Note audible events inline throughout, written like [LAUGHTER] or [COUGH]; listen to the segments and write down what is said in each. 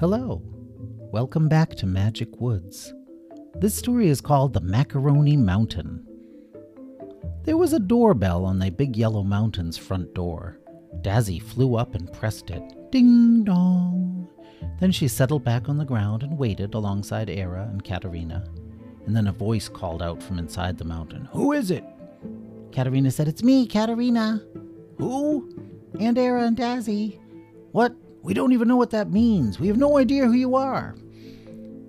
Hello. Welcome back to Magic Woods. This story is called The Macaroni Mountain. There was a doorbell on the big yellow mountain's front door. Dazzy flew up and pressed it. Ding dong. Then she settled back on the ground and waited alongside Era and Katerina. And then a voice called out from inside the mountain. Who is it? Katerina said, It's me, Katerina. Who? And Era and Dazzy. What? We don't even know what that means. We have no idea who you are.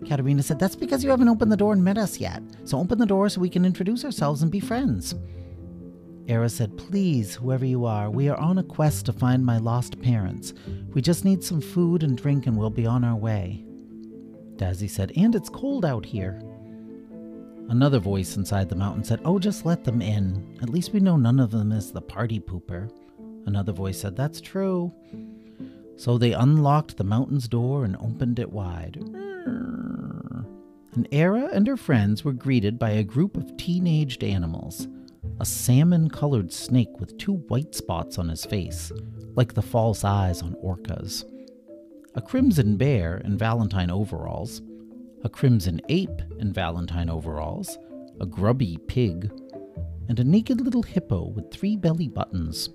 Katerina said, That's because you haven't opened the door and met us yet. So open the door so we can introduce ourselves and be friends. Era said, Please, whoever you are, we are on a quest to find my lost parents. We just need some food and drink and we'll be on our way. Dazzy said, And it's cold out here. Another voice inside the mountain said, Oh, just let them in. At least we know none of them is the party pooper. Another voice said, That's true. So they unlocked the mountain's door and opened it wide. And Era and her friends were greeted by a group of teenaged animals. A salmon colored snake with two white spots on his face, like the false eyes on orcas. A crimson bear in valentine overalls. A crimson ape in valentine overalls. A grubby pig. And a naked little hippo with three belly buttons.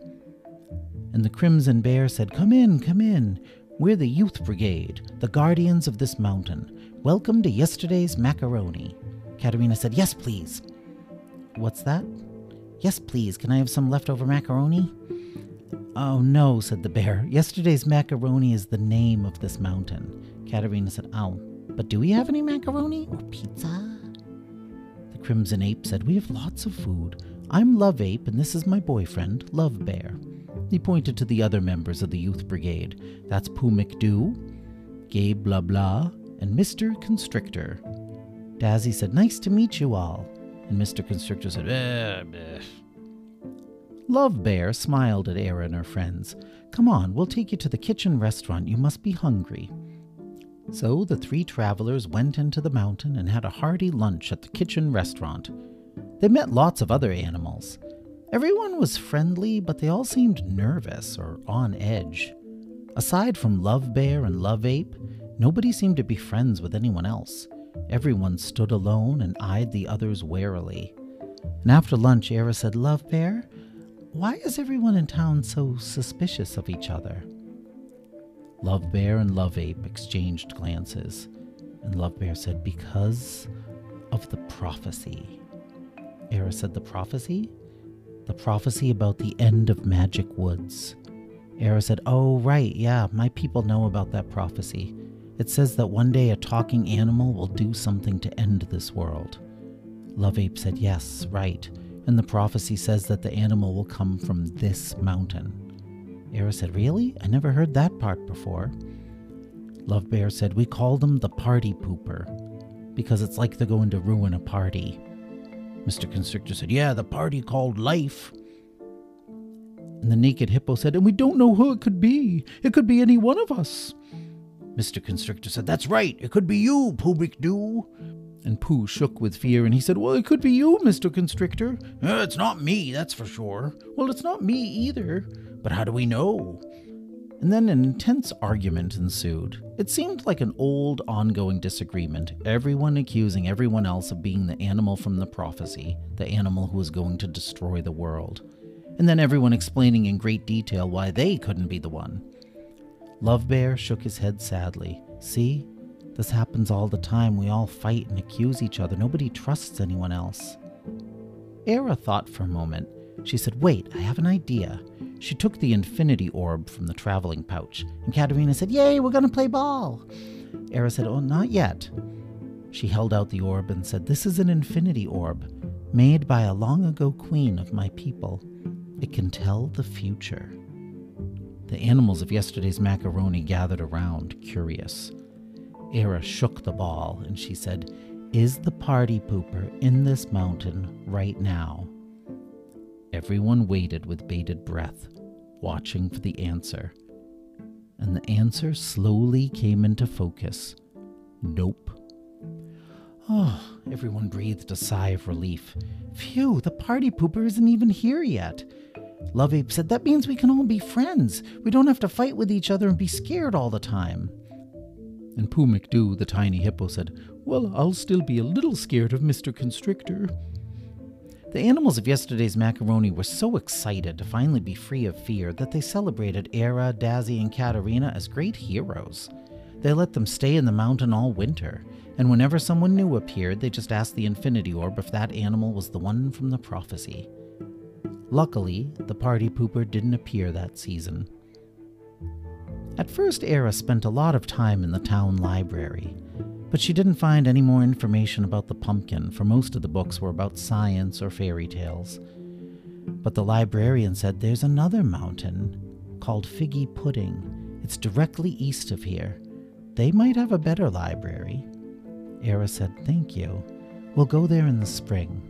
And the crimson bear said, Come in, come in. We're the Youth Brigade, the guardians of this mountain. Welcome to yesterday's macaroni. Katerina said, Yes, please. What's that? Yes, please. Can I have some leftover macaroni? Oh, no, said the bear. Yesterday's macaroni is the name of this mountain. Katerina said, Oh, but do we have any macaroni or pizza? The crimson ape said, We have lots of food. I'm Love Ape, and this is my boyfriend, Love Bear. He pointed to the other members of the youth brigade. That's Pooh McDoo, Gabe Blah Blah, and Mr. Constrictor. Dazzy said, Nice to meet you all. And Mr. Constrictor said, eh, bleh. Love Bear smiled at Era and her friends. Come on, we'll take you to the kitchen restaurant. You must be hungry. So the three travelers went into the mountain and had a hearty lunch at the kitchen restaurant. They met lots of other animals. Everyone was friendly, but they all seemed nervous or on edge. Aside from Love Bear and Love Ape, nobody seemed to be friends with anyone else. Everyone stood alone and eyed the others warily. And after lunch, Era said, Love Bear, why is everyone in town so suspicious of each other? Love Bear and Love Ape exchanged glances, and Love Bear said, Because of the prophecy. Era said, The prophecy? The prophecy about the end of Magic Woods. Era said, Oh, right, yeah, my people know about that prophecy. It says that one day a talking animal will do something to end this world. Love Ape said, Yes, right. And the prophecy says that the animal will come from this mountain. Era said, Really? I never heard that part before. Love Bear said, We call them the party pooper because it's like they're going to ruin a party. Mr. Constrictor said, Yeah, the party called life. And the naked hippo said, And we don't know who it could be. It could be any one of us. Mr. Constrictor said, That's right. It could be you, Pooh McDoo. And Pooh shook with fear and he said, Well, it could be you, Mr. Constrictor. "Uh, it's not me, that's for sure. Well, it's not me either. But how do we know? And then an intense argument ensued. It seemed like an old, ongoing disagreement, everyone accusing everyone else of being the animal from the prophecy, the animal who was going to destroy the world. And then everyone explaining in great detail why they couldn't be the one. Love Bear shook his head sadly. See? This happens all the time. We all fight and accuse each other. Nobody trusts anyone else. Era thought for a moment. She said, Wait, I have an idea. She took the infinity orb from the traveling pouch, and Katerina said, Yay, we're going to play ball. Era said, Oh, not yet. She held out the orb and said, This is an infinity orb, made by a long ago queen of my people. It can tell the future. The animals of yesterday's macaroni gathered around, curious. Era shook the ball and she said, Is the party pooper in this mountain right now? Everyone waited with bated breath, watching for the answer. And the answer slowly came into focus Nope. Oh, everyone breathed a sigh of relief. Phew, the party pooper isn't even here yet. Love Ape said, That means we can all be friends. We don't have to fight with each other and be scared all the time. And Pooh McDoo, the tiny hippo, said, Well, I'll still be a little scared of Mr. Constrictor. The animals of yesterday's macaroni were so excited to finally be free of fear that they celebrated Era, Dazzy, and Katerina as great heroes. They let them stay in the mountain all winter, and whenever someone new appeared, they just asked the Infinity Orb if that animal was the one from the prophecy. Luckily, the party pooper didn't appear that season. At first, Era spent a lot of time in the town library, but she didn't find any more information about the pumpkin, for most of the books were about science or fairy tales. But the librarian said there's another mountain called Figgy Pudding. It's directly east of here. They might have a better library. Era said, Thank you. We'll go there in the spring.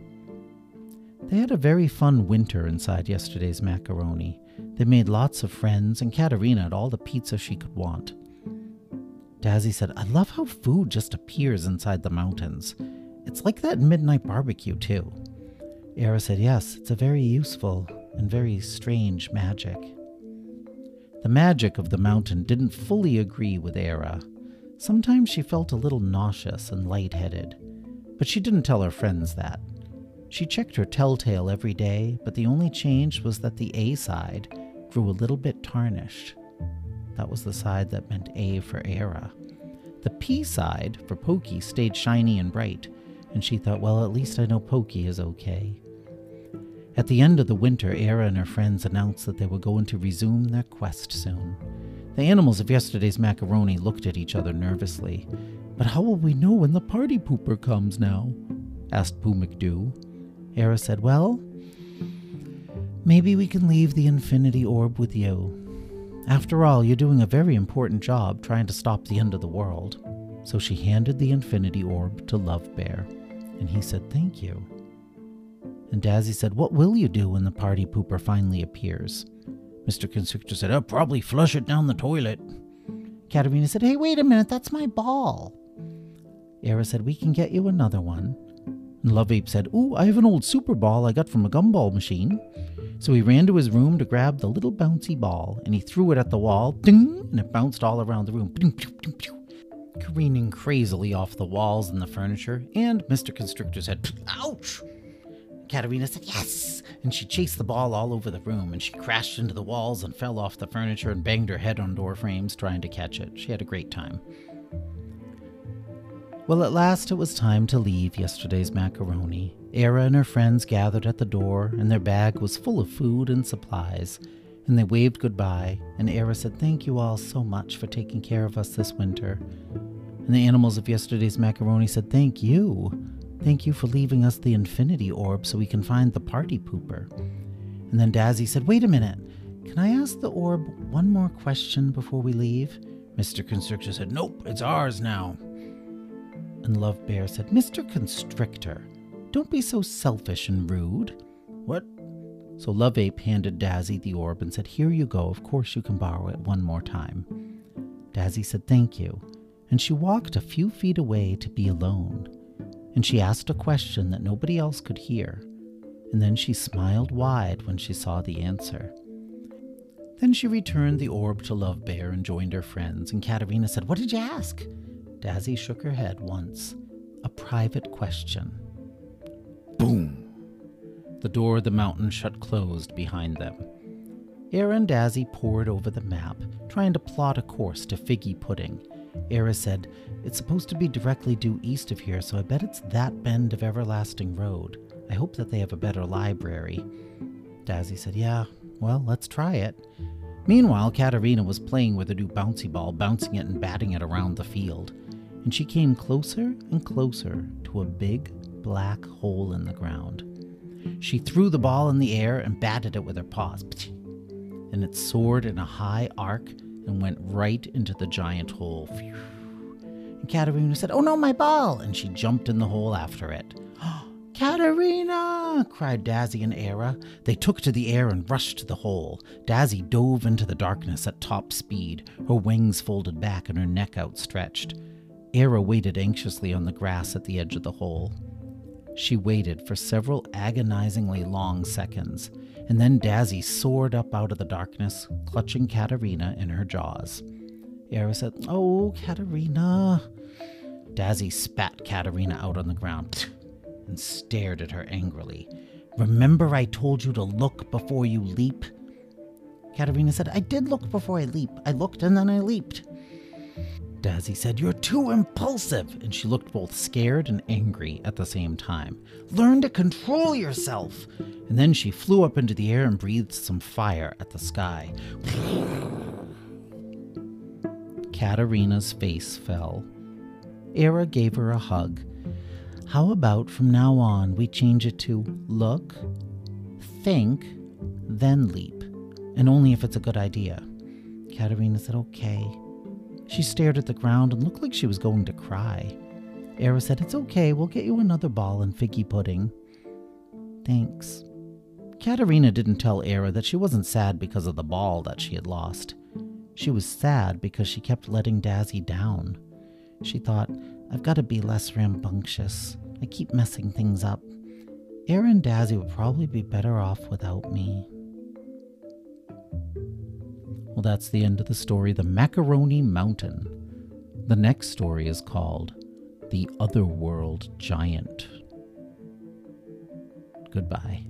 They had a very fun winter inside yesterday's macaroni. They made lots of friends, and Katerina had all the pizza she could want. Dazzy said, I love how food just appears inside the mountains. It's like that midnight barbecue, too. Era said, Yes, it's a very useful and very strange magic. The magic of the mountain didn't fully agree with Era. Sometimes she felt a little nauseous and lightheaded, but she didn't tell her friends that. She checked her telltale every day, but the only change was that the A side grew a little bit tarnished. That was the side that meant A for Era. The P side for Pokey stayed shiny and bright, and she thought, well, at least I know Pokey is okay. At the end of the winter, Era and her friends announced that they were going to resume their quest soon. The animals of yesterday's macaroni looked at each other nervously. But how will we know when the party pooper comes now? asked Pooh McDoo. Era said, Well, maybe we can leave the infinity orb with you. After all, you're doing a very important job trying to stop the end of the world. So she handed the infinity orb to Love Bear, and he said, Thank you. And Dazzy said, What will you do when the party pooper finally appears? Mr. Constrictor said, I'll probably flush it down the toilet. Katerina said, Hey, wait a minute, that's my ball. Era said, We can get you another one. And Love Ape said, Ooh, I have an old super ball I got from a gumball machine. So he ran to his room to grab the little bouncy ball, and he threw it at the wall, ding, and it bounced all around the room, pew, pew, careening crazily off the walls and the furniture, and Mr. Constrictor said, Ouch! Katerina said, Yes! And she chased the ball all over the room, and she crashed into the walls and fell off the furniture and banged her head on door frames trying to catch it. She had a great time. Well, at last it was time to leave yesterday's macaroni. Era and her friends gathered at the door, and their bag was full of food and supplies. And they waved goodbye, and Era said, Thank you all so much for taking care of us this winter. And the animals of yesterday's macaroni said, Thank you. Thank you for leaving us the infinity orb so we can find the party pooper. And then Dazzy said, Wait a minute. Can I ask the orb one more question before we leave? Mr. Constrictor said, Nope, it's ours now. And Love Bear said, Mr. Constrictor, don't be so selfish and rude. What? So Love Ape handed Dazzy the orb and said, Here you go. Of course you can borrow it one more time. Dazzy said, Thank you. And she walked a few feet away to be alone and she asked a question that nobody else could hear, and then she smiled wide when she saw the answer. Then she returned the orb to Love Bear and joined her friends, and Katerina said, What did you ask? Dazzy shook her head once. A private question. Boom! The door of the mountain shut closed behind them. Era and Dazzy pored over the map, trying to plot a course to Figgy Pudding, Era said, It's supposed to be directly due east of here, so I bet it's that bend of Everlasting Road. I hope that they have a better library. Dazzy said, Yeah, well, let's try it. Meanwhile, Katerina was playing with a new bouncy ball, bouncing it and batting it around the field. And she came closer and closer to a big black hole in the ground. She threw the ball in the air and batted it with her paws. And it soared in a high arc and went right into the giant hole. And Katerina said, Oh no, my ball! And she jumped in the hole after it. [GASPS] Katerina! cried Dazzy and Era. They took to the air and rushed to the hole. Dazzy dove into the darkness at top speed, her wings folded back and her neck outstretched. Era waited anxiously on the grass at the edge of the hole. She waited for several agonizingly long seconds and then Dazzy soared up out of the darkness, clutching Katerina in her jaws. Era said, Oh, Katerina. Dazzy spat Katerina out on the ground and stared at her angrily. Remember, I told you to look before you leap? Katerina said, I did look before I leap. I looked and then I leaped. Dazzy said, You're too impulsive. And she looked both scared and angry at the same time. Learn to control yourself. And then she flew up into the air and breathed some fire at the sky. Katerina's face fell. Era gave her a hug. How about from now on we change it to look, think, then leap, and only if it's a good idea? Katerina said, Okay. She stared at the ground and looked like she was going to cry. Era said, It's okay, we'll get you another ball and figgy pudding. Thanks. Katerina didn't tell Era that she wasn't sad because of the ball that she had lost. She was sad because she kept letting Dazzy down. She thought, I've got to be less rambunctious. I keep messing things up. Era and Dazzy would probably be better off without me. Well, that's the end of the story, The Macaroni Mountain. The next story is called The Otherworld Giant. Goodbye.